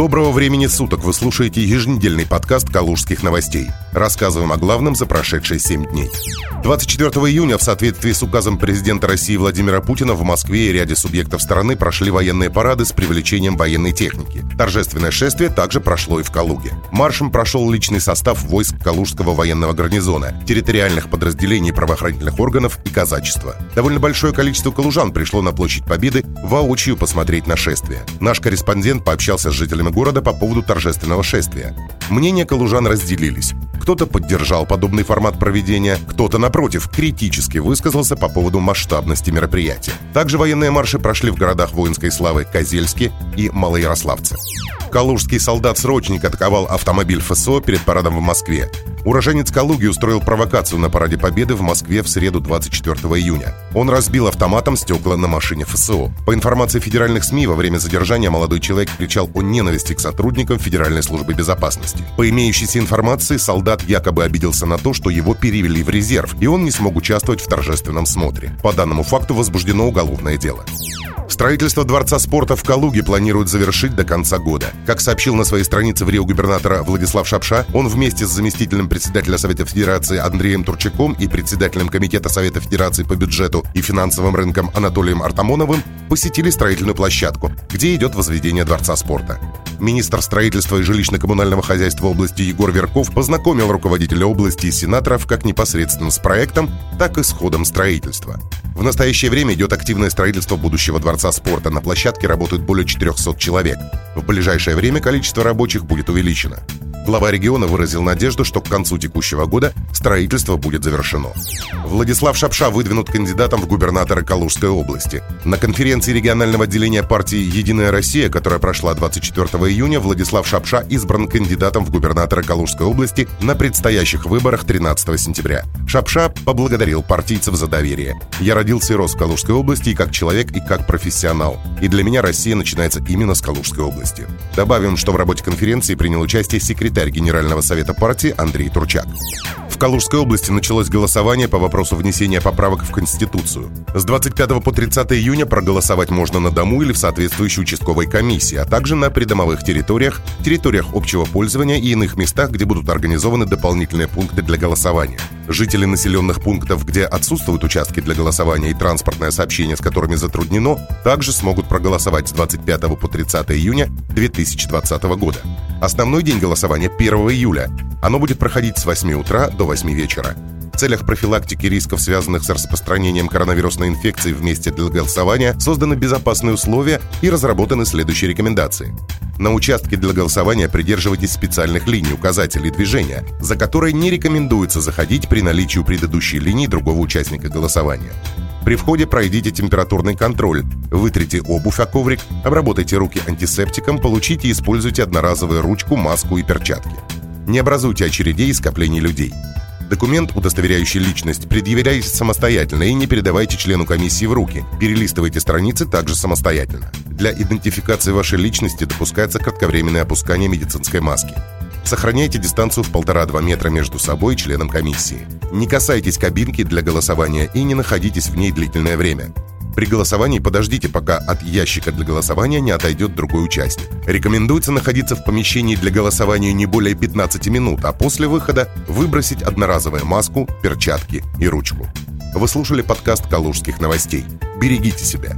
Доброго времени суток! Вы слушаете еженедельный подкаст «Калужских новостей». Рассказываем о главном за прошедшие 7 дней. 24 июня в соответствии с указом президента России Владимира Путина в Москве и ряде субъектов страны прошли военные парады с привлечением военной техники. Торжественное шествие также прошло и в Калуге. Маршем прошел личный состав войск Калужского военного гарнизона, территориальных подразделений правоохранительных органов и казачества. Довольно большое количество калужан пришло на площадь Победы воочию посмотреть на шествие. Наш корреспондент пообщался с жителями жителями города по поводу торжественного шествия. Мнения калужан разделились. Кто-то поддержал подобный формат проведения, кто-то, напротив, критически высказался по поводу масштабности мероприятия. Также военные марши прошли в городах воинской славы Козельске и Малоярославце. Калужский солдат-срочник атаковал автомобиль ФСО перед парадом в Москве. Уроженец Калуги устроил провокацию на параде Победы в Москве в среду 24 июня. Он разбил автоматом стекла на машине ФСО. По информации федеральных СМИ, во время задержания молодой человек кричал о ненависти к сотрудникам Федеральной службы безопасности. По имеющейся информации, солдат якобы обиделся на то, что его перевели в резерв, и он не смог участвовать в торжественном смотре. По данному факту возбуждено уголовное дело. Строительство Дворца спорта в Калуге планируют завершить до конца года. Как сообщил на своей странице в Рио губернатора Владислав Шапша, он вместе с заместителем председателя Совета Федерации Андреем Турчаком и председателем Комитета Совета Федерации по бюджету и финансовым рынкам Анатолием Артамоновым посетили строительную площадку, где идет возведение Дворца спорта. Министр строительства и жилищно-коммунального хозяйства области Егор Верков познакомил руководителя области и сенаторов как непосредственно с проектом, так и с ходом строительства. В настоящее время идет активное строительство будущего Дворца спорта. На площадке работают более 400 человек. В ближайшее время количество рабочих будет увеличено. Глава региона выразил надежду, что к концу текущего года строительство будет завершено. Владислав Шапша выдвинут кандидатом в губернаторы Калужской области. На конференции регионального отделения партии «Единая Россия», которая прошла 24 июня, Владислав Шапша избран кандидатом в губернаторы Калужской области на предстоящих выборах 13 сентября. Шапша поблагодарил партийцев за доверие. «Я родился и рос в Калужской области и как человек, и как профессионал. И для меня Россия начинается именно с Калужской области». Добавим, что в работе конференции принял участие секретарь секретарь Генерального совета партии Андрей Турчак. В Калужской области началось голосование по вопросу внесения поправок в Конституцию. С 25 по 30 июня проголосовать можно на дому или в соответствующей участковой комиссии, а также на придомовых территориях, территориях общего пользования и иных местах, где будут организованы дополнительные пункты для голосования. Жители населенных пунктов, где отсутствуют участки для голосования и транспортное сообщение с которыми затруднено, также смогут проголосовать с 25 по 30 июня 2020 года. Основной день голосования 1 июля. Оно будет проходить с 8 утра до 8 вечера. В целях профилактики рисков, связанных с распространением коронавирусной инфекции вместе для голосования, созданы безопасные условия и разработаны следующие рекомендации. На участке для голосования придерживайтесь специальных линий, указателей движения, за которые не рекомендуется заходить при наличии у предыдущей линии другого участника голосования. При входе пройдите температурный контроль, вытрите обувь о коврик, обработайте руки антисептиком, получите и используйте одноразовую ручку, маску и перчатки. Не образуйте очередей и скоплений людей. Документ, удостоверяющий личность, предъявляйте самостоятельно и не передавайте члену комиссии в руки. Перелистывайте страницы также самостоятельно. Для идентификации вашей личности допускается кратковременное опускание медицинской маски. Сохраняйте дистанцию в 1,5-2 метра между собой и членом комиссии. Не касайтесь кабинки для голосования и не находитесь в ней длительное время. При голосовании подождите, пока от ящика для голосования не отойдет другой участник. Рекомендуется находиться в помещении для голосования не более 15 минут, а после выхода выбросить одноразовую маску, перчатки и ручку. Вы слушали подкаст «Калужских новостей». Берегите себя.